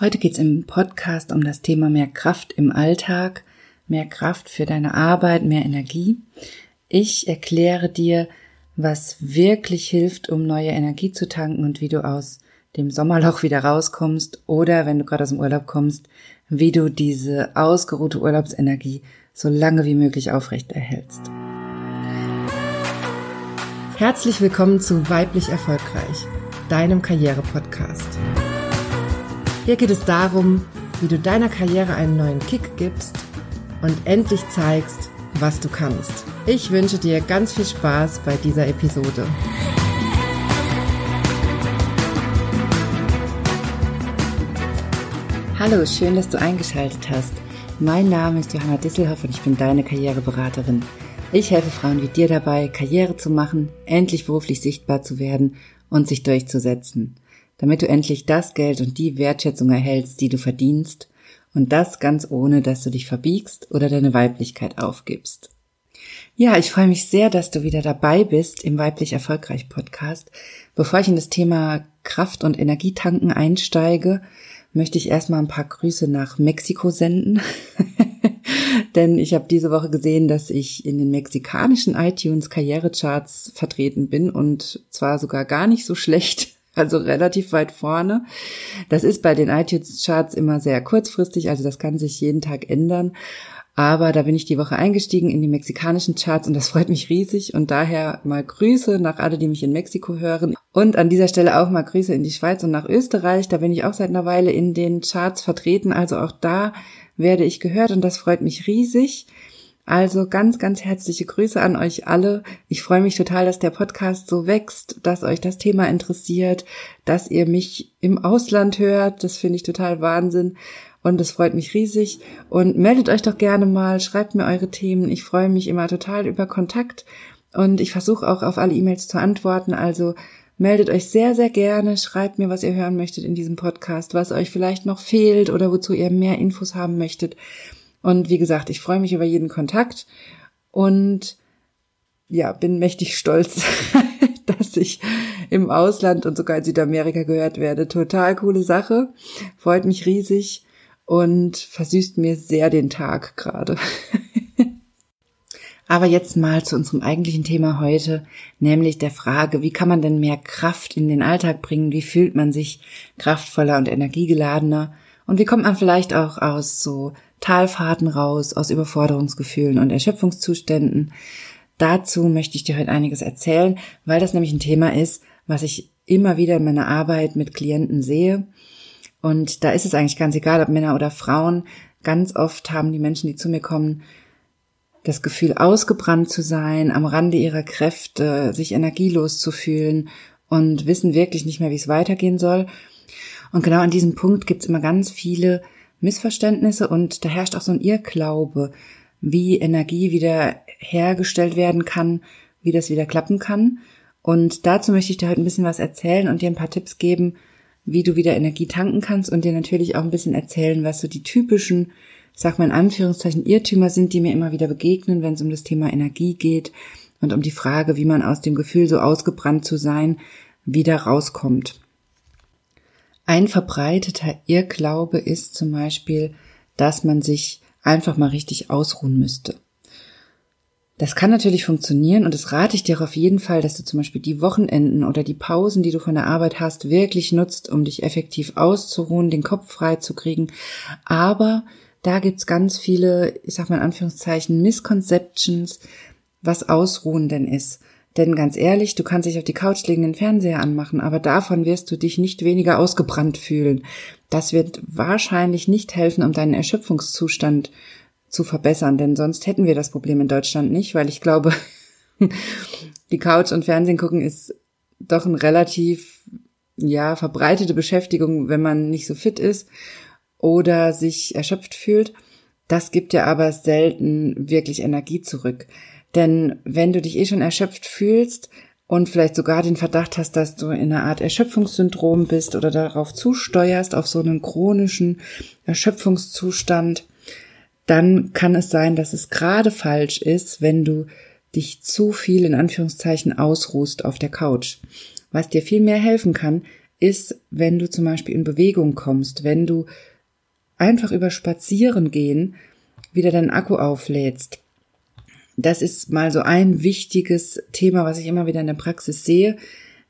Heute geht's im Podcast um das Thema mehr Kraft im Alltag, mehr Kraft für deine Arbeit, mehr Energie. Ich erkläre dir, was wirklich hilft, um neue Energie zu tanken und wie du aus dem Sommerloch wieder rauskommst oder wenn du gerade aus dem Urlaub kommst, wie du diese ausgeruhte Urlaubsenergie so lange wie möglich aufrecht erhältst. Herzlich willkommen zu Weiblich Erfolgreich, deinem Karriere-Podcast. Hier geht es darum, wie du deiner Karriere einen neuen Kick gibst und endlich zeigst, was du kannst. Ich wünsche dir ganz viel Spaß bei dieser Episode. Hallo, schön, dass du eingeschaltet hast. Mein Name ist Johanna Disselhoff und ich bin deine Karriereberaterin. Ich helfe Frauen wie dir dabei, Karriere zu machen, endlich beruflich sichtbar zu werden und sich durchzusetzen damit du endlich das Geld und die Wertschätzung erhältst, die du verdienst, und das ganz ohne, dass du dich verbiegst oder deine Weiblichkeit aufgibst. Ja, ich freue mich sehr, dass du wieder dabei bist im Weiblich Erfolgreich Podcast. Bevor ich in das Thema Kraft und Energietanken einsteige, möchte ich erstmal ein paar Grüße nach Mexiko senden. Denn ich habe diese Woche gesehen, dass ich in den mexikanischen iTunes Karrierecharts vertreten bin und zwar sogar gar nicht so schlecht also relativ weit vorne. Das ist bei den iTunes-Charts immer sehr kurzfristig, also das kann sich jeden Tag ändern. Aber da bin ich die Woche eingestiegen in die mexikanischen Charts und das freut mich riesig und daher mal Grüße nach alle, die mich in Mexiko hören. Und an dieser Stelle auch mal Grüße in die Schweiz und nach Österreich. Da bin ich auch seit einer Weile in den Charts vertreten. Also auch da werde ich gehört und das freut mich riesig. Also ganz, ganz herzliche Grüße an euch alle. Ich freue mich total, dass der Podcast so wächst, dass euch das Thema interessiert, dass ihr mich im Ausland hört. Das finde ich total Wahnsinn. Und das freut mich riesig. Und meldet euch doch gerne mal, schreibt mir eure Themen. Ich freue mich immer total über Kontakt. Und ich versuche auch auf alle E-Mails zu antworten. Also meldet euch sehr, sehr gerne. Schreibt mir, was ihr hören möchtet in diesem Podcast, was euch vielleicht noch fehlt oder wozu ihr mehr Infos haben möchtet. Und wie gesagt, ich freue mich über jeden Kontakt und ja, bin mächtig stolz, dass ich im Ausland und sogar in Südamerika gehört werde. Total coole Sache. Freut mich riesig und versüßt mir sehr den Tag gerade. Aber jetzt mal zu unserem eigentlichen Thema heute, nämlich der Frage, wie kann man denn mehr Kraft in den Alltag bringen? Wie fühlt man sich kraftvoller und energiegeladener? Und wie kommt man vielleicht auch aus so Talfahrten raus aus Überforderungsgefühlen und Erschöpfungszuständen. Dazu möchte ich dir heute einiges erzählen, weil das nämlich ein Thema ist, was ich immer wieder in meiner Arbeit mit Klienten sehe. Und da ist es eigentlich ganz egal, ob Männer oder Frauen. Ganz oft haben die Menschen, die zu mir kommen, das Gefühl, ausgebrannt zu sein, am Rande ihrer Kräfte, sich energielos zu fühlen und wissen wirklich nicht mehr, wie es weitergehen soll. Und genau an diesem Punkt gibt es immer ganz viele Missverständnisse und da herrscht auch so ein Irrglaube, wie Energie wieder hergestellt werden kann, wie das wieder klappen kann. Und dazu möchte ich dir heute ein bisschen was erzählen und dir ein paar Tipps geben, wie du wieder Energie tanken kannst und dir natürlich auch ein bisschen erzählen, was so die typischen, sag mal in Anführungszeichen, Irrtümer sind, die mir immer wieder begegnen, wenn es um das Thema Energie geht und um die Frage, wie man aus dem Gefühl, so ausgebrannt zu sein, wieder rauskommt. Ein verbreiteter Irrglaube ist zum Beispiel, dass man sich einfach mal richtig ausruhen müsste. Das kann natürlich funktionieren und das rate ich dir auf jeden Fall, dass du zum Beispiel die Wochenenden oder die Pausen, die du von der Arbeit hast, wirklich nutzt, um dich effektiv auszuruhen, den Kopf frei zu kriegen. Aber da gibt's ganz viele, ich sag mal in Anführungszeichen, Misconceptions, was Ausruhen denn ist. Denn ganz ehrlich, du kannst dich auf die Couch legen, den Fernseher anmachen, aber davon wirst du dich nicht weniger ausgebrannt fühlen. Das wird wahrscheinlich nicht helfen, um deinen Erschöpfungszustand zu verbessern, denn sonst hätten wir das Problem in Deutschland nicht, weil ich glaube, die Couch und Fernsehen gucken ist doch ein relativ, ja, verbreitete Beschäftigung, wenn man nicht so fit ist oder sich erschöpft fühlt. Das gibt ja aber selten wirklich Energie zurück. Denn wenn du dich eh schon erschöpft fühlst und vielleicht sogar den Verdacht hast, dass du in einer Art Erschöpfungssyndrom bist oder darauf zusteuerst, auf so einen chronischen Erschöpfungszustand, dann kann es sein, dass es gerade falsch ist, wenn du dich zu viel in Anführungszeichen ausruhst auf der Couch. Was dir viel mehr helfen kann, ist, wenn du zum Beispiel in Bewegung kommst, wenn du einfach über Spazieren gehen wieder deinen Akku auflädst. Das ist mal so ein wichtiges Thema, was ich immer wieder in der Praxis sehe,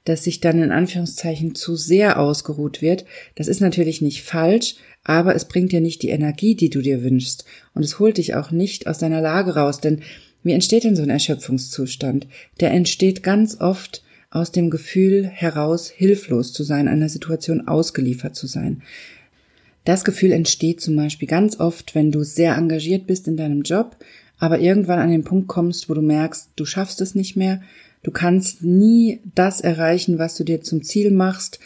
dass sich dann in Anführungszeichen zu sehr ausgeruht wird. Das ist natürlich nicht falsch, aber es bringt dir nicht die Energie, die du dir wünschst. Und es holt dich auch nicht aus deiner Lage raus. Denn wie entsteht denn so ein Erschöpfungszustand? Der entsteht ganz oft aus dem Gefühl heraus, hilflos zu sein, einer Situation ausgeliefert zu sein. Das Gefühl entsteht zum Beispiel ganz oft, wenn du sehr engagiert bist in deinem Job, aber irgendwann an den Punkt kommst, wo du merkst, du schaffst es nicht mehr, du kannst nie das erreichen, was du dir zum Ziel machst,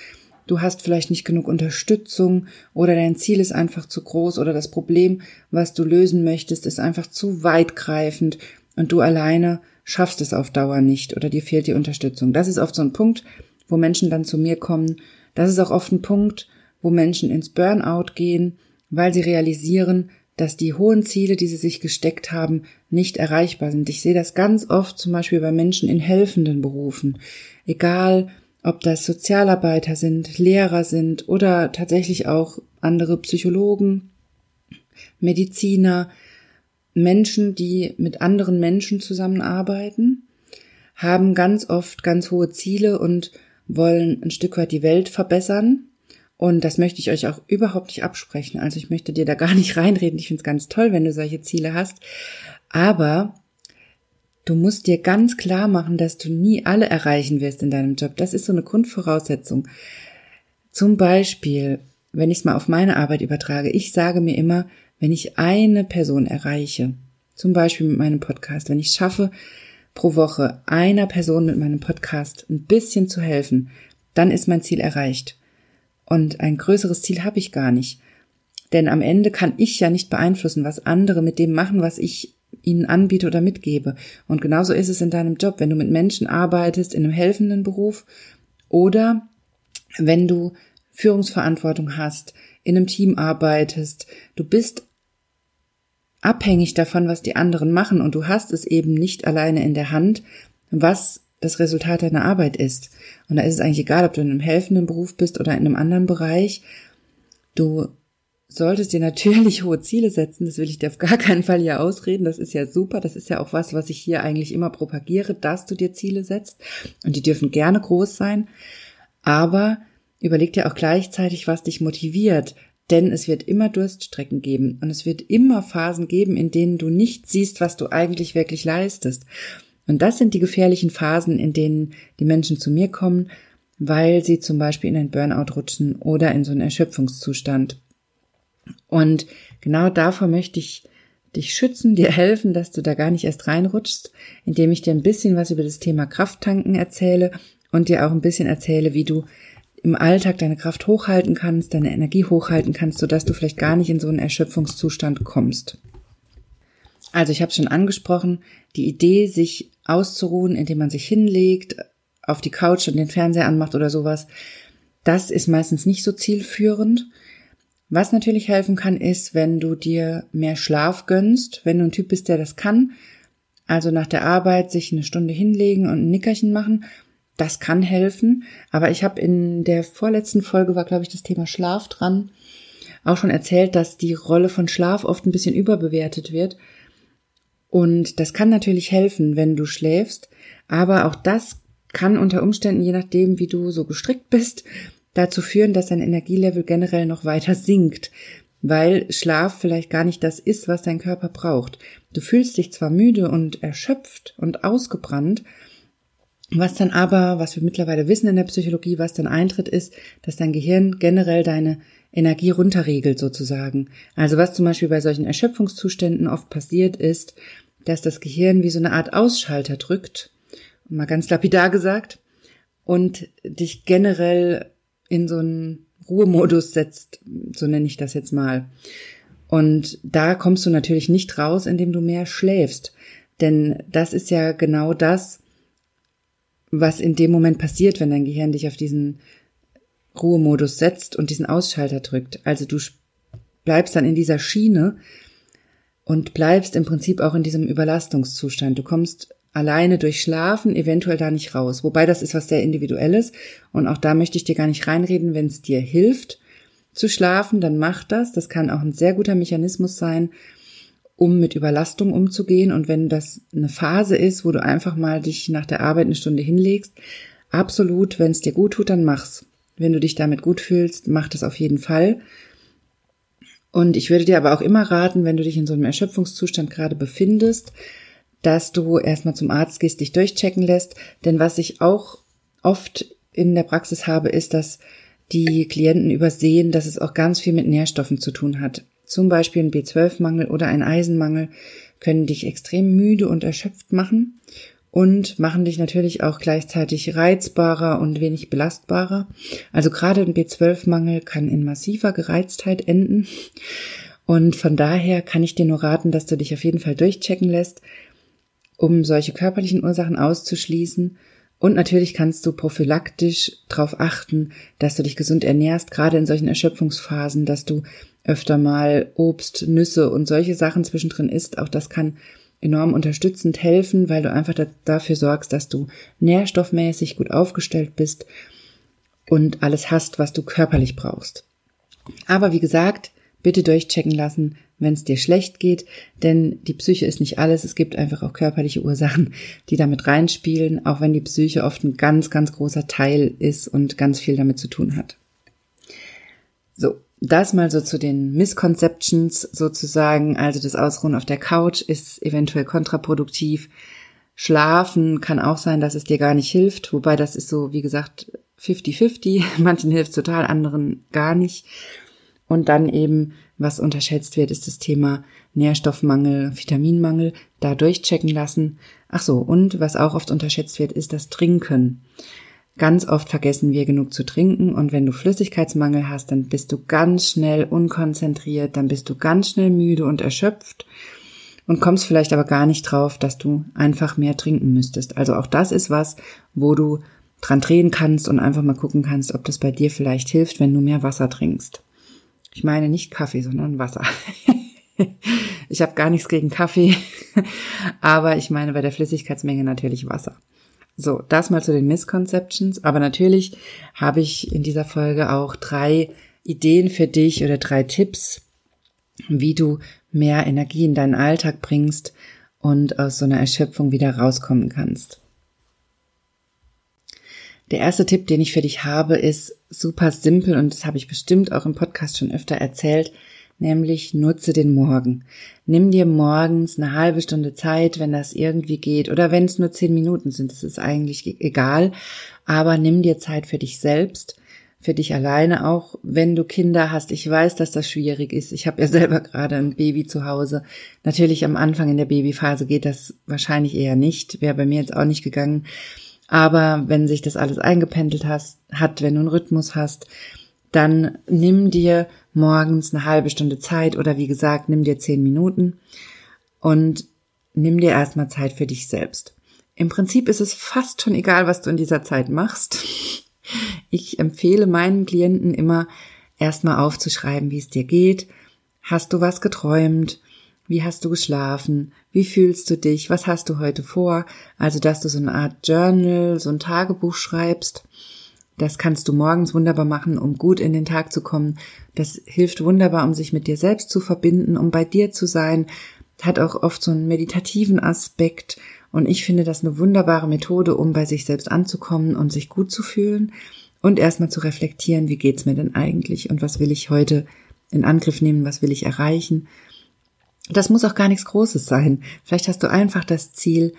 du hast vielleicht nicht genug Unterstützung oder dein Ziel ist einfach zu groß oder das Problem, was du lösen möchtest, ist einfach zu weitgreifend und du alleine schaffst es auf Dauer nicht oder dir fehlt die Unterstützung. Das ist oft so ein Punkt, wo Menschen dann zu mir kommen. Das ist auch oft ein Punkt, wo Menschen ins Burnout gehen, weil sie realisieren, dass die hohen Ziele, die sie sich gesteckt haben, nicht erreichbar sind. Ich sehe das ganz oft zum Beispiel bei Menschen in helfenden Berufen. Egal, ob das Sozialarbeiter sind, Lehrer sind oder tatsächlich auch andere Psychologen, Mediziner, Menschen, die mit anderen Menschen zusammenarbeiten, haben ganz oft ganz hohe Ziele und wollen ein Stück weit die Welt verbessern. Und das möchte ich euch auch überhaupt nicht absprechen. Also ich möchte dir da gar nicht reinreden. Ich finde es ganz toll, wenn du solche Ziele hast. Aber Du musst dir ganz klar machen, dass du nie alle erreichen wirst in deinem Job. Das ist so eine Grundvoraussetzung. Zum Beispiel, wenn ich es mal auf meine Arbeit übertrage, ich sage mir immer, wenn ich eine Person erreiche, zum Beispiel mit meinem Podcast, wenn ich schaffe, pro Woche einer Person mit meinem Podcast ein bisschen zu helfen, dann ist mein Ziel erreicht. Und ein größeres Ziel habe ich gar nicht. Denn am Ende kann ich ja nicht beeinflussen, was andere mit dem machen, was ich ihnen anbiete oder mitgebe. Und genauso ist es in deinem Job, wenn du mit Menschen arbeitest, in einem helfenden Beruf oder wenn du Führungsverantwortung hast, in einem Team arbeitest, du bist abhängig davon, was die anderen machen und du hast es eben nicht alleine in der Hand, was das Resultat deiner Arbeit ist. Und da ist es eigentlich egal, ob du in einem helfenden Beruf bist oder in einem anderen Bereich. Du solltest dir natürlich hohe Ziele setzen. Das will ich dir auf gar keinen Fall hier ausreden. Das ist ja super. Das ist ja auch was, was ich hier eigentlich immer propagiere, dass du dir Ziele setzt. Und die dürfen gerne groß sein. Aber überleg dir auch gleichzeitig, was dich motiviert. Denn es wird immer Durststrecken geben. Und es wird immer Phasen geben, in denen du nicht siehst, was du eigentlich wirklich leistest. Und das sind die gefährlichen Phasen, in denen die Menschen zu mir kommen, weil sie zum Beispiel in ein Burnout rutschen oder in so einen Erschöpfungszustand. Und genau davor möchte ich dich schützen, dir helfen, dass du da gar nicht erst reinrutschst, indem ich dir ein bisschen was über das Thema Krafttanken erzähle und dir auch ein bisschen erzähle, wie du im Alltag deine Kraft hochhalten kannst, deine Energie hochhalten kannst, sodass du vielleicht gar nicht in so einen Erschöpfungszustand kommst. Also ich habe schon angesprochen, die Idee, sich auszuruhen, indem man sich hinlegt, auf die Couch und den Fernseher anmacht oder sowas, das ist meistens nicht so zielführend. Was natürlich helfen kann, ist, wenn du dir mehr Schlaf gönnst, wenn du ein Typ bist, der das kann, also nach der Arbeit sich eine Stunde hinlegen und ein Nickerchen machen, das kann helfen. Aber ich habe in der vorletzten Folge war, glaube ich, das Thema Schlaf dran, auch schon erzählt, dass die Rolle von Schlaf oft ein bisschen überbewertet wird. Und das kann natürlich helfen, wenn du schläfst, aber auch das kann unter Umständen, je nachdem, wie du so gestrickt bist, dazu führen, dass dein Energielevel generell noch weiter sinkt, weil Schlaf vielleicht gar nicht das ist, was dein Körper braucht. Du fühlst dich zwar müde und erschöpft und ausgebrannt, was dann aber, was wir mittlerweile wissen in der Psychologie, was dann eintritt, ist, dass dein Gehirn generell deine Energie runterregelt sozusagen. Also was zum Beispiel bei solchen Erschöpfungszuständen oft passiert ist, dass das Gehirn wie so eine Art Ausschalter drückt, mal ganz lapidar gesagt, und dich generell in so einen Ruhemodus setzt, so nenne ich das jetzt mal. Und da kommst du natürlich nicht raus, indem du mehr schläfst. Denn das ist ja genau das, was in dem Moment passiert, wenn dein Gehirn dich auf diesen Ruhemodus setzt und diesen Ausschalter drückt. Also du bleibst dann in dieser Schiene und bleibst im Prinzip auch in diesem Überlastungszustand. Du kommst alleine durch Schlafen eventuell da nicht raus. Wobei das ist was sehr individuelles und auch da möchte ich dir gar nicht reinreden, wenn es dir hilft zu schlafen, dann mach das. Das kann auch ein sehr guter Mechanismus sein, um mit Überlastung umzugehen. Und wenn das eine Phase ist, wo du einfach mal dich nach der Arbeit eine Stunde hinlegst, absolut, wenn es dir gut tut, dann mach's. Wenn du dich damit gut fühlst, mach das auf jeden Fall. Und ich würde dir aber auch immer raten, wenn du dich in so einem Erschöpfungszustand gerade befindest, dass du erstmal zum Arzt gehst, dich durchchecken lässt. Denn was ich auch oft in der Praxis habe, ist, dass die Klienten übersehen, dass es auch ganz viel mit Nährstoffen zu tun hat. Zum Beispiel ein B12-Mangel oder ein Eisenmangel können dich extrem müde und erschöpft machen und machen dich natürlich auch gleichzeitig reizbarer und wenig belastbarer. Also gerade ein B12-Mangel kann in massiver Gereiztheit enden. Und von daher kann ich dir nur raten, dass du dich auf jeden Fall durchchecken lässt, um solche körperlichen Ursachen auszuschließen und natürlich kannst du prophylaktisch darauf achten, dass du dich gesund ernährst, gerade in solchen Erschöpfungsphasen, dass du öfter mal Obst, Nüsse und solche Sachen zwischendrin isst. Auch das kann enorm unterstützend helfen, weil du einfach dafür sorgst, dass du nährstoffmäßig gut aufgestellt bist und alles hast, was du körperlich brauchst. Aber wie gesagt, bitte durchchecken lassen, wenn es dir schlecht geht, denn die Psyche ist nicht alles. Es gibt einfach auch körperliche Ursachen, die damit reinspielen, auch wenn die Psyche oft ein ganz, ganz großer Teil ist und ganz viel damit zu tun hat. So, das mal so zu den Misconceptions sozusagen. Also das Ausruhen auf der Couch ist eventuell kontraproduktiv. Schlafen kann auch sein, dass es dir gar nicht hilft, wobei das ist so, wie gesagt, 50-50. Manchen hilft total, anderen gar nicht. Und dann eben, was unterschätzt wird, ist das Thema Nährstoffmangel, Vitaminmangel, da durchchecken lassen. Ach so, und was auch oft unterschätzt wird, ist das Trinken. Ganz oft vergessen wir genug zu trinken und wenn du Flüssigkeitsmangel hast, dann bist du ganz schnell unkonzentriert, dann bist du ganz schnell müde und erschöpft und kommst vielleicht aber gar nicht drauf, dass du einfach mehr trinken müsstest. Also auch das ist was, wo du dran drehen kannst und einfach mal gucken kannst, ob das bei dir vielleicht hilft, wenn du mehr Wasser trinkst. Ich meine nicht Kaffee, sondern Wasser. ich habe gar nichts gegen Kaffee, aber ich meine bei der Flüssigkeitsmenge natürlich Wasser. So, das mal zu den Misconceptions. Aber natürlich habe ich in dieser Folge auch drei Ideen für dich oder drei Tipps, wie du mehr Energie in deinen Alltag bringst und aus so einer Erschöpfung wieder rauskommen kannst. Der erste Tipp, den ich für dich habe, ist super simpel und das habe ich bestimmt auch im Podcast schon öfter erzählt, nämlich nutze den Morgen. Nimm dir morgens eine halbe Stunde Zeit, wenn das irgendwie geht, oder wenn es nur zehn Minuten sind, das ist eigentlich e-, egal, aber nimm dir Zeit für dich selbst, für dich alleine auch, wenn du Kinder hast. Ich weiß, dass das schwierig ist. Ich habe ja selber gerade ein Baby zu Hause. Natürlich am Anfang in der Babyphase geht das wahrscheinlich eher nicht, wäre bei mir jetzt auch nicht gegangen. Aber wenn sich das alles eingependelt hast, hat, wenn du einen Rhythmus hast, dann nimm dir morgens eine halbe Stunde Zeit oder wie gesagt, nimm dir zehn Minuten und nimm dir erstmal Zeit für dich selbst. Im Prinzip ist es fast schon egal, was du in dieser Zeit machst. Ich empfehle meinen Klienten immer erstmal aufzuschreiben, wie es dir geht. Hast du was geträumt? Wie hast du geschlafen? Wie fühlst du dich? Was hast du heute vor? Also, dass du so eine Art Journal, so ein Tagebuch schreibst. Das kannst du morgens wunderbar machen, um gut in den Tag zu kommen. Das hilft wunderbar, um sich mit dir selbst zu verbinden, um bei dir zu sein. Hat auch oft so einen meditativen Aspekt. Und ich finde das eine wunderbare Methode, um bei sich selbst anzukommen und sich gut zu fühlen und erstmal zu reflektieren, wie geht's mir denn eigentlich und was will ich heute in Angriff nehmen, was will ich erreichen das muss auch gar nichts Großes sein. Vielleicht hast du einfach das Ziel,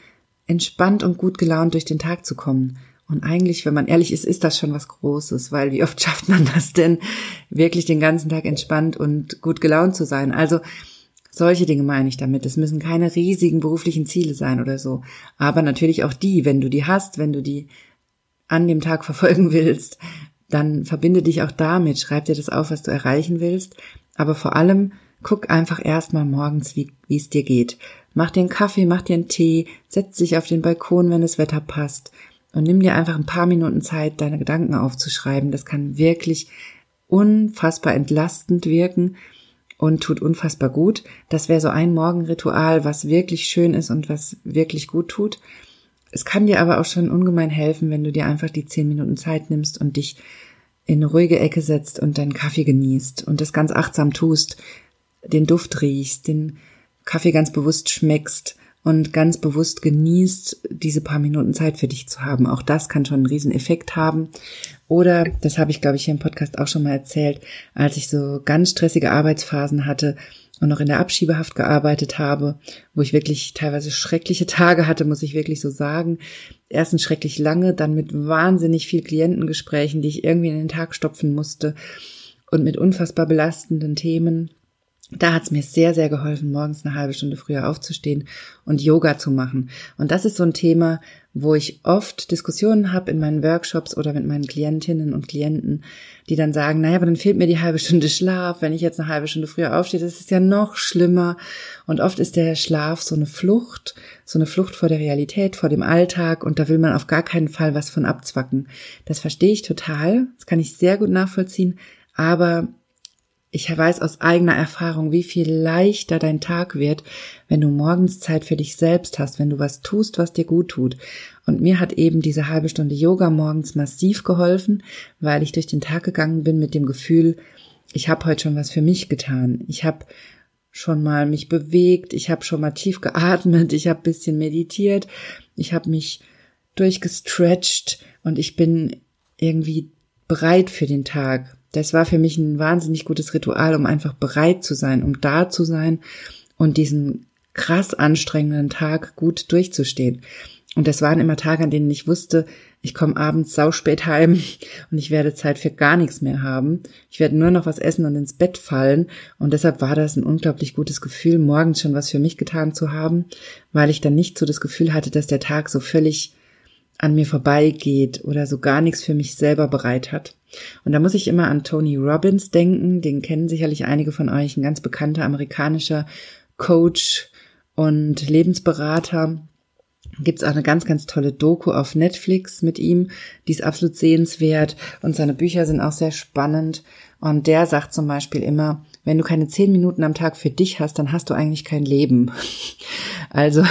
entspannt und gut gelaunt durch den Tag zu kommen. Und eigentlich, wenn man ehrlich ist, ist das schon was Großes, weil wie oft schafft man das denn, wirklich den ganzen Tag entspannt und gut gelaunt zu sein? Also solche Dinge meine ich damit. Es müssen keine riesigen beruflichen Ziele sein oder so. Aber natürlich auch die, wenn du die hast, wenn du die an dem Tag verfolgen willst, dann verbinde dich auch damit, schreib dir das auf, was du erreichen willst. Aber vor allem Guck einfach erstmal morgens, wie es dir geht. Mach dir einen Kaffee, mach dir einen Tee, setz dich auf den Balkon, wenn das Wetter passt und nimm dir einfach ein paar Minuten Zeit, deine Gedanken aufzuschreiben. Das kann wirklich unfassbar entlastend wirken. und tut unfassbar gut. Das wäre so ein Morgenritual, was wirklich schön ist und was wirklich gut tut. Es kann dir aber auch schon ungemein helfen, wenn du dir einfach die zehn Minuten Zeit nimmst und dich in eine ruhige Ecke setzt und deinen Kaffee genießt und das ganz achtsam tust, den Duft riechst, den Kaffee ganz bewusst schmeckst und ganz bewusst genießt, diese paar Minuten Zeit für dich zu haben. Auch das kann schon einen riesen Effekt haben. Oder, das habe ich, glaube ich, hier im Podcast auch schon mal erzählt, als ich so ganz stressige Arbeitsphasen hatte und noch in der Abschiebehaft gearbeitet habe, wo ich wirklich teilweise schreckliche Tage hatte, muss ich wirklich so sagen. Erstens schrecklich lange, dann mit wahnsinnig viel Klientengesprächen, die ich irgendwie in den Tag stopfen musste und mit unfassbar belastenden Themen da hat es mir sehr, sehr geholfen, morgens eine halbe Stunde früher aufzustehen und Yoga zu machen. Und das ist so ein Thema, wo ich oft Diskussionen habe in meinen Workshops oder mit meinen Klientinnen und Klienten, die dann sagen, naja, aber dann fehlt mir die halbe Stunde Schlaf, wenn ich jetzt eine halbe Stunde früher aufstehe, das ist ja noch schlimmer. Und oft ist der Schlaf so eine Flucht, so eine Flucht vor der Realität, vor dem Alltag und da will man auf gar keinen Fall was von abzwacken. Das verstehe ich total, das kann ich sehr gut nachvollziehen, aber ich weiß aus eigener Erfahrung, wie viel leichter dein Tag wird, wenn du morgens Zeit für dich selbst hast, wenn du was tust, was dir gut tut. Und mir hat eben diese halbe Stunde Yoga morgens massiv geholfen, weil ich durch den Tag gegangen bin mit dem Gefühl, ich habe heute schon was für mich getan. Ich habe schon mal mich bewegt, ich habe schon mal tief geatmet, ich habe bisschen meditiert, ich habe mich durchgestretched und ich bin irgendwie bereit für den Tag. Das war für mich ein wahnsinnig gutes Ritual, um einfach bereit zu sein, um da zu sein und diesen krass anstrengenden Tag gut durchzustehen. Und das waren immer Tage, an denen ich wusste, ich komme abends sauspät heim und ich werde Zeit für gar nichts mehr haben. Ich werde nur noch was essen und ins Bett fallen. Und deshalb war das ein unglaublich gutes Gefühl, morgens schon was für mich getan zu haben, weil ich dann nicht so das Gefühl hatte, dass der Tag so völlig an mir vorbeigeht oder so gar nichts für mich selber bereit hat. Und da muss ich immer an Tony Robbins denken, den kennen sicherlich einige von euch, ein ganz bekannter amerikanischer Coach und Lebensberater. Gibt's auch eine ganz, ganz tolle Doku auf Netflix mit ihm, die ist absolut sehenswert und seine Bücher sind auch sehr spannend. Und der sagt zum Beispiel immer, wenn du keine zehn Minuten am Tag für dich hast, dann hast du eigentlich kein Leben. Also,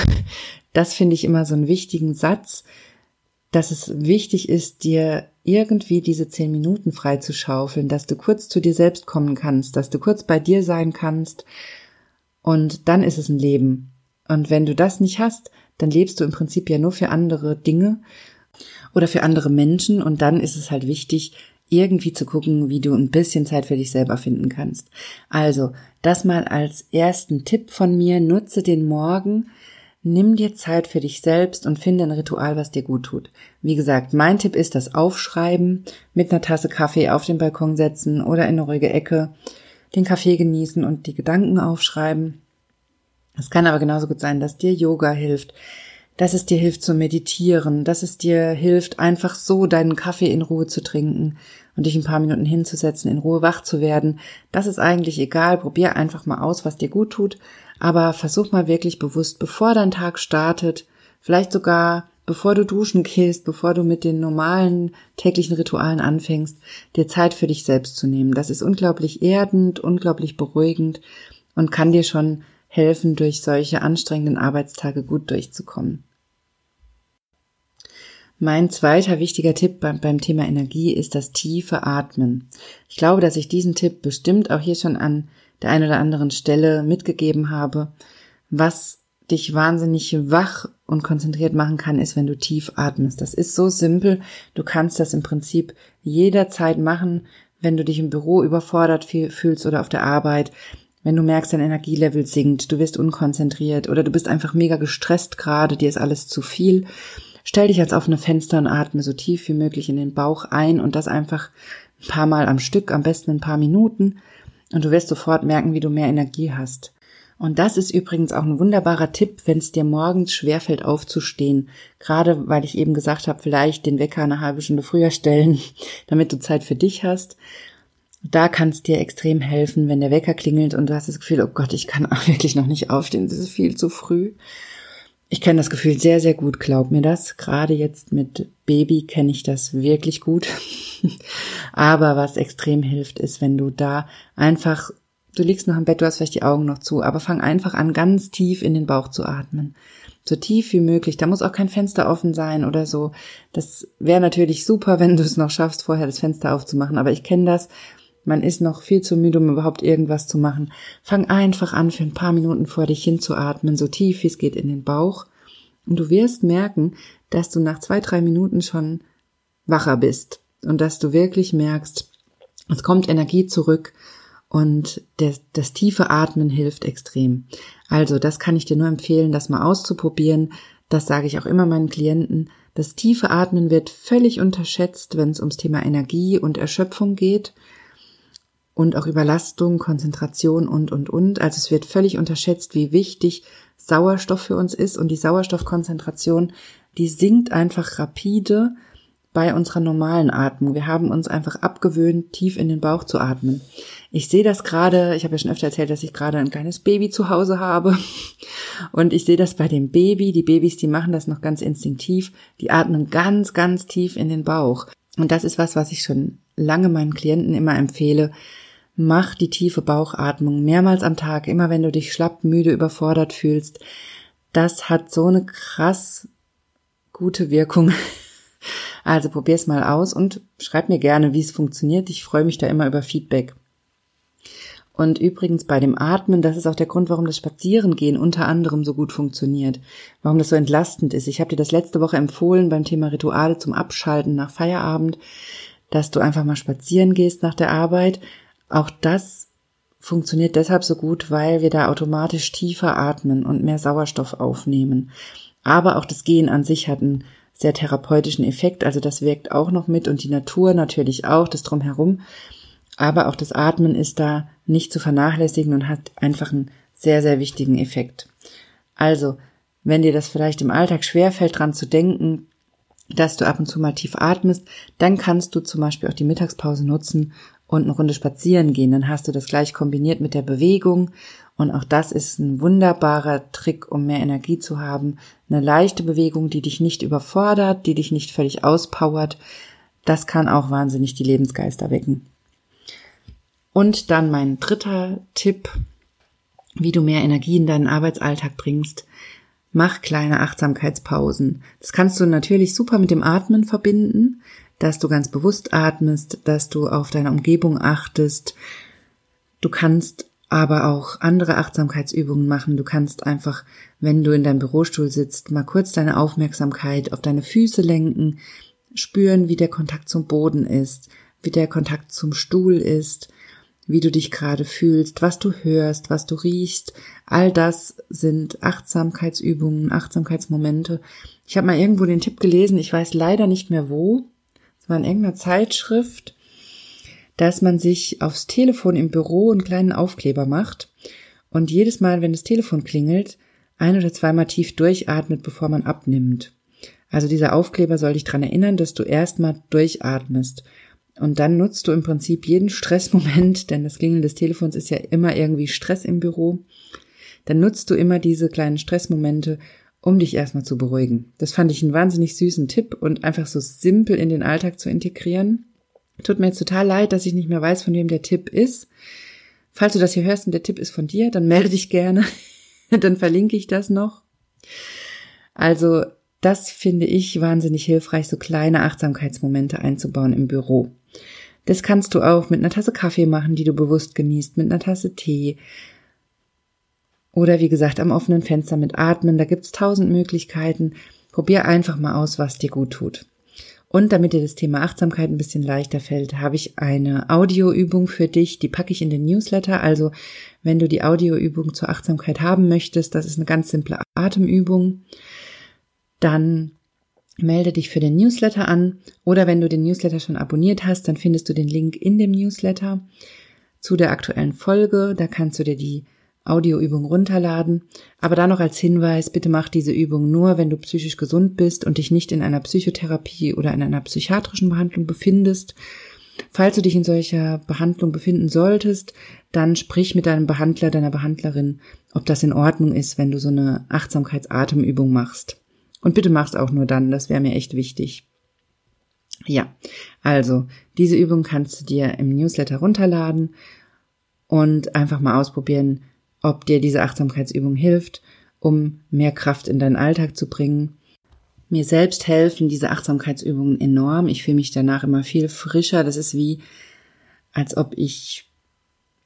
das finde ich immer so einen wichtigen Satz, dass es wichtig ist, dir irgendwie diese zehn Minuten frei zu schaufeln, dass du kurz zu dir selbst kommen kannst, dass du kurz bei dir sein kannst und dann ist es ein Leben. Und wenn du das nicht hast, dann lebst du im Prinzip ja nur für andere Dinge oder für andere Menschen und dann ist es halt wichtig, irgendwie zu gucken, wie du ein bisschen Zeit für dich selber finden kannst. Also, das mal als ersten Tipp von mir, nutze den Morgen, Nimm dir Zeit für dich selbst und finde ein Ritual, was dir gut tut. Wie gesagt, mein Tipp ist das Aufschreiben, mit einer Tasse Kaffee auf den Balkon setzen oder in eine ruhige Ecke, den Kaffee genießen und die Gedanken aufschreiben. Es kann aber genauso gut sein, dass dir Yoga hilft, dass es dir hilft zu meditieren, dass es dir hilft, einfach so deinen Kaffee in Ruhe zu trinken und dich ein paar Minuten hinzusetzen, in Ruhe wach zu werden. Das ist eigentlich egal. Probier einfach mal aus, was dir gut tut aber versuch mal wirklich bewusst, bevor dein Tag startet, vielleicht sogar bevor du duschen gehst, bevor du mit den normalen täglichen Ritualen anfängst, dir Zeit für dich selbst zu nehmen. Das ist unglaublich erdend, unglaublich beruhigend und kann dir schon helfen, durch solche anstrengenden Arbeitstage gut durchzukommen. Mein zweiter wichtiger Tipp beim, Thema Energie ist das tiefe Atmen. Ich glaube, dass ich diesen Tipp bestimmt auch hier schon an der einen oder anderen Stelle mitgegeben habe. Was dich wahnsinnig wach und konzentriert machen kann, ist, wenn du tief atmest. Das ist so simpel. Du kannst das im Prinzip jederzeit machen, wenn du dich im Büro überfordert fühlst oder auf der Arbeit. Wenn du merkst, dein Energielevel sinkt, du wirst unkonzentriert oder du bist einfach mega gestresst gerade, dir ist alles zu viel. Stell dich als offene Fenster und atme so tief wie möglich in den Bauch ein und das einfach ein paar Mal am Stück, am besten ein paar Minuten. Und du wirst sofort merken, wie du mehr Energie hast. Und das ist übrigens auch ein wunderbarer Tipp, wenn es dir morgens schwerfällt aufzustehen. Gerade weil ich eben gesagt habe, vielleicht den Wecker eine halbe Stunde früher stellen, damit du Zeit für dich hast. Da kann es dir extrem helfen, wenn der Wecker klingelt und du hast das Gefühl, oh Gott, ich kann auch wirklich noch nicht aufstehen, es ist viel zu früh. Ich kenne das Gefühl sehr, sehr gut, glaub mir das. Gerade jetzt mit Baby kenne ich das wirklich gut. Aber was extrem hilft, ist, wenn du da einfach du liegst noch im Bett, du hast vielleicht die Augen noch zu, aber fang einfach an, ganz tief in den Bauch zu atmen. So tief wie möglich. Da muss auch kein Fenster offen sein oder so. Das wäre natürlich super, wenn du es noch schaffst, vorher das Fenster aufzumachen. Aber ich kenne das. Man ist noch viel zu müde, um überhaupt irgendwas zu machen. Fang einfach an, für ein paar Minuten vor dich hinzuatmen, so tief wie es geht in den Bauch. Und du wirst merken, dass du nach zwei, drei Minuten schon wacher bist und dass du wirklich merkst, es kommt Energie zurück und der, das tiefe Atmen hilft extrem. Also, das kann ich dir nur empfehlen, das mal auszuprobieren. Das sage ich auch immer meinen Klienten. Das tiefe Atmen wird völlig unterschätzt, wenn es ums Thema Energie und Erschöpfung geht und auch Überlastung, Konzentration und, und, und. Also es wird völlig unterschätzt, wie wichtig Sauerstoff für uns ist und die Sauerstoffkonzentration, die sinkt einfach rapide bei unserer normalen Atmung. Wir haben uns einfach abgewöhnt, tief in den Bauch zu atmen. Ich sehe das gerade, ich habe ja schon öfter erzählt, dass ich gerade ein kleines Baby zu Hause habe. Und ich sehe das bei dem Baby. Die Babys, die machen das noch ganz instinktiv. Die atmen ganz, ganz tief in den Bauch. Und das ist was, was ich schon lange meinen Klienten immer empfehle. Mach die tiefe Bauchatmung mehrmals am Tag, immer wenn du dich schlapp, müde, überfordert fühlst. Das hat so eine krass gute Wirkung. Also probier's mal aus und schreib mir gerne, wie es funktioniert. Ich freue mich da immer über Feedback. Und übrigens bei dem Atmen, das ist auch der Grund, warum das Spazierengehen unter anderem so gut funktioniert, warum das so entlastend ist. Ich habe dir das letzte Woche empfohlen beim Thema Rituale zum Abschalten nach Feierabend, dass du einfach mal spazieren gehst nach der Arbeit auch das funktioniert deshalb so gut, weil wir da automatisch tiefer atmen und mehr Sauerstoff aufnehmen. Aber auch das Gehen an sich hat einen sehr therapeutischen Effekt, also das wirkt auch noch mit und die Natur natürlich auch, das drumherum. Aber auch das Atmen ist da nicht zu vernachlässigen und hat einfach einen sehr, sehr wichtigen Effekt. Also, wenn dir das vielleicht im Alltag schwerfällt, dran zu denken, dass du ab und zu mal tief atmest, dann kannst du zum Beispiel auch die Mittagspause nutzen und eine Runde spazieren gehen. Dann hast du das gleich kombiniert mit der Bewegung. Und auch das ist ein wunderbarer Trick, um mehr Energie zu haben. Eine leichte Bewegung, die dich nicht überfordert, die dich nicht völlig auspowert. Das kann auch wahnsinnig die Lebensgeister wecken. Und dann mein dritter Tipp, wie du mehr Energie in deinen Arbeitsalltag bringst. Mach kleine Achtsamkeitspausen. Das kannst du natürlich super mit dem Atmen verbinden, dass du ganz bewusst atmest, dass du auf deine Umgebung achtest. Du kannst aber auch andere Achtsamkeitsübungen machen. Du kannst einfach, wenn du in deinem Bürostuhl sitzt, mal kurz deine Aufmerksamkeit auf deine Füße lenken, spüren, wie der Kontakt zum Boden ist, wie der Kontakt zum Stuhl ist, wie du dich gerade fühlst, was du hörst, was du riechst. All das sind Achtsamkeitsübungen, Achtsamkeitsmomente. Ich habe mal irgendwo den Tipp gelesen, ich weiß leider nicht mehr wo, es war in irgendeiner Zeitschrift, dass man sich aufs Telefon im Büro einen kleinen Aufkleber macht und jedes Mal, wenn das Telefon klingelt, ein oder zweimal tief durchatmet, bevor man abnimmt. Also dieser Aufkleber soll dich dran erinnern, dass du erstmal durchatmest. Und dann nutzt du im Prinzip jeden Stressmoment, denn das Klingeln des Telefons ist ja immer irgendwie Stress im Büro. Dann nutzt du immer diese kleinen Stressmomente, um dich erstmal zu beruhigen. Das fand ich einen wahnsinnig süßen Tipp und einfach so simpel in den Alltag zu integrieren. Tut mir jetzt total leid, dass ich nicht mehr weiß, von wem der Tipp ist. Falls du das hier hörst und der Tipp ist von dir, dann melde dich gerne. dann verlinke ich das noch. Also, das finde ich wahnsinnig hilfreich, so kleine Achtsamkeitsmomente einzubauen im Büro. Das kannst du auch mit einer Tasse Kaffee machen, die du bewusst genießt, mit einer Tasse Tee, oder wie gesagt, am offenen Fenster mit Atmen, da gibt's tausend Möglichkeiten. Probier einfach mal aus, was dir gut tut. Und damit dir das Thema Achtsamkeit ein bisschen leichter fällt, habe ich eine Audioübung für dich, die packe ich in den Newsletter. Also wenn du die Audioübung zur Achtsamkeit haben möchtest, das ist eine ganz simple Atemübung, dann melde dich für den Newsletter an. Oder wenn du den Newsletter schon abonniert hast, dann findest du den Link in dem Newsletter zu der aktuellen Folge. Da kannst du dir die Audioübung runterladen. Aber da noch als Hinweis, bitte mach diese Übung nur, wenn du psychisch gesund bist und dich nicht in einer Psychotherapie oder in einer psychiatrischen Behandlung befindest. Falls du dich in solcher Behandlung befinden solltest, dann sprich mit deinem Behandler, deiner Behandlerin, ob das in Ordnung ist, wenn du so eine Achtsamkeitsatemübung machst. Und bitte mach's auch nur dann, das wäre mir echt wichtig. Ja, also diese Übung kannst du dir im Newsletter runterladen und einfach mal ausprobieren, ob dir diese Achtsamkeitsübung hilft, um mehr Kraft in deinen Alltag zu bringen. Mir selbst helfen diese Achtsamkeitsübungen enorm. Ich fühle mich danach immer viel frischer. Das ist wie, als ob ich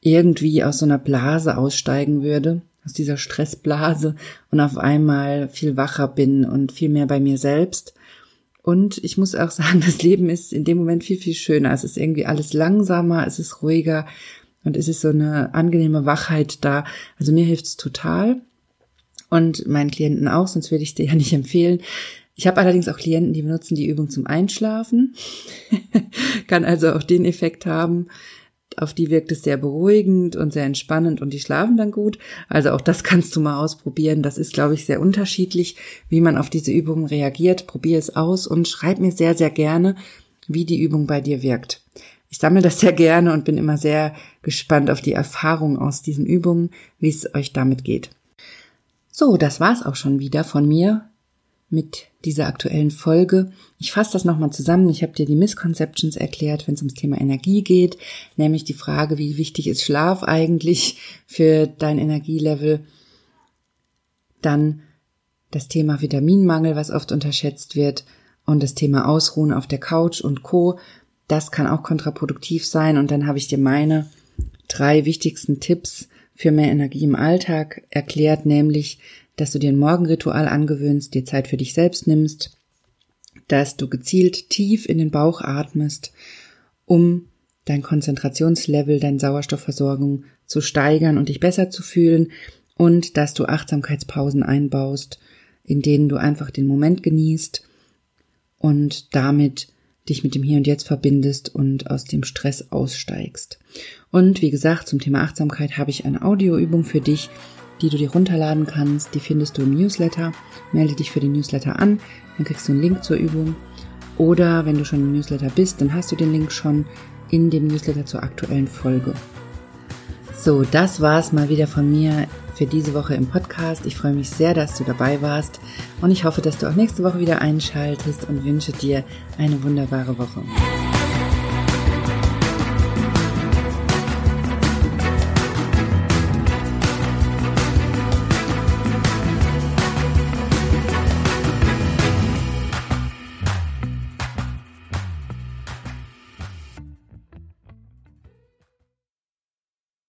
irgendwie aus so einer Blase aussteigen würde, aus dieser Stressblase und auf einmal viel wacher bin und viel mehr bei mir selbst. Und ich muss auch sagen, das Leben ist in dem Moment viel, viel schöner. Es ist irgendwie alles langsamer, es ist ruhiger und es ist so eine angenehme Wachheit da. Also mir hilft's total und meinen Klienten auch, sonst würde ich dir ja nicht empfehlen. Ich habe allerdings auch Klienten, die benutzen die Übung zum Einschlafen. Kann also auch den Effekt haben. Auf die wirkt es sehr beruhigend und sehr entspannend und die schlafen dann gut. Also auch das kannst du mal ausprobieren. Das ist, glaube ich, sehr unterschiedlich, wie man auf diese Übungen reagiert. Probier es aus und schreib mir sehr, sehr gerne, wie die Übung bei dir wirkt. Ich sammle das sehr gerne und bin immer sehr gespannt auf die Erfahrung aus diesen Übungen, wie es euch damit geht. So, das war's auch schon wieder von mir mit dieser aktuellen Folge. Ich fasse das nochmal zusammen. Ich habe dir die Misconceptions erklärt, wenn es ums Thema Energie geht, nämlich die Frage, wie wichtig ist Schlaf eigentlich für dein Energielevel. Dann das Thema Vitaminmangel, was oft unterschätzt wird, und das Thema Ausruhen auf der Couch und Co. Das kann auch kontraproduktiv sein. Und dann habe ich dir meine drei wichtigsten Tipps für mehr Energie im Alltag erklärt, nämlich dass du dir ein Morgenritual angewöhnst, dir Zeit für dich selbst nimmst, dass du gezielt tief in den Bauch atmest, um dein Konzentrationslevel, deine Sauerstoffversorgung zu steigern und dich besser zu fühlen und dass du Achtsamkeitspausen einbaust, in denen du einfach den Moment genießt und damit dich mit dem Hier und Jetzt verbindest und aus dem Stress aussteigst. Und wie gesagt, zum Thema Achtsamkeit habe ich eine Audioübung für dich, die du dir runterladen kannst. Die findest du im Newsletter. Melde dich für den Newsletter an, dann kriegst du einen Link zur Übung. Oder wenn du schon im Newsletter bist, dann hast du den Link schon in dem Newsletter zur aktuellen Folge. So, das war's mal wieder von mir für diese Woche im Podcast. Ich freue mich sehr, dass du dabei warst und ich hoffe, dass du auch nächste Woche wieder einschaltest und wünsche dir eine wunderbare Woche.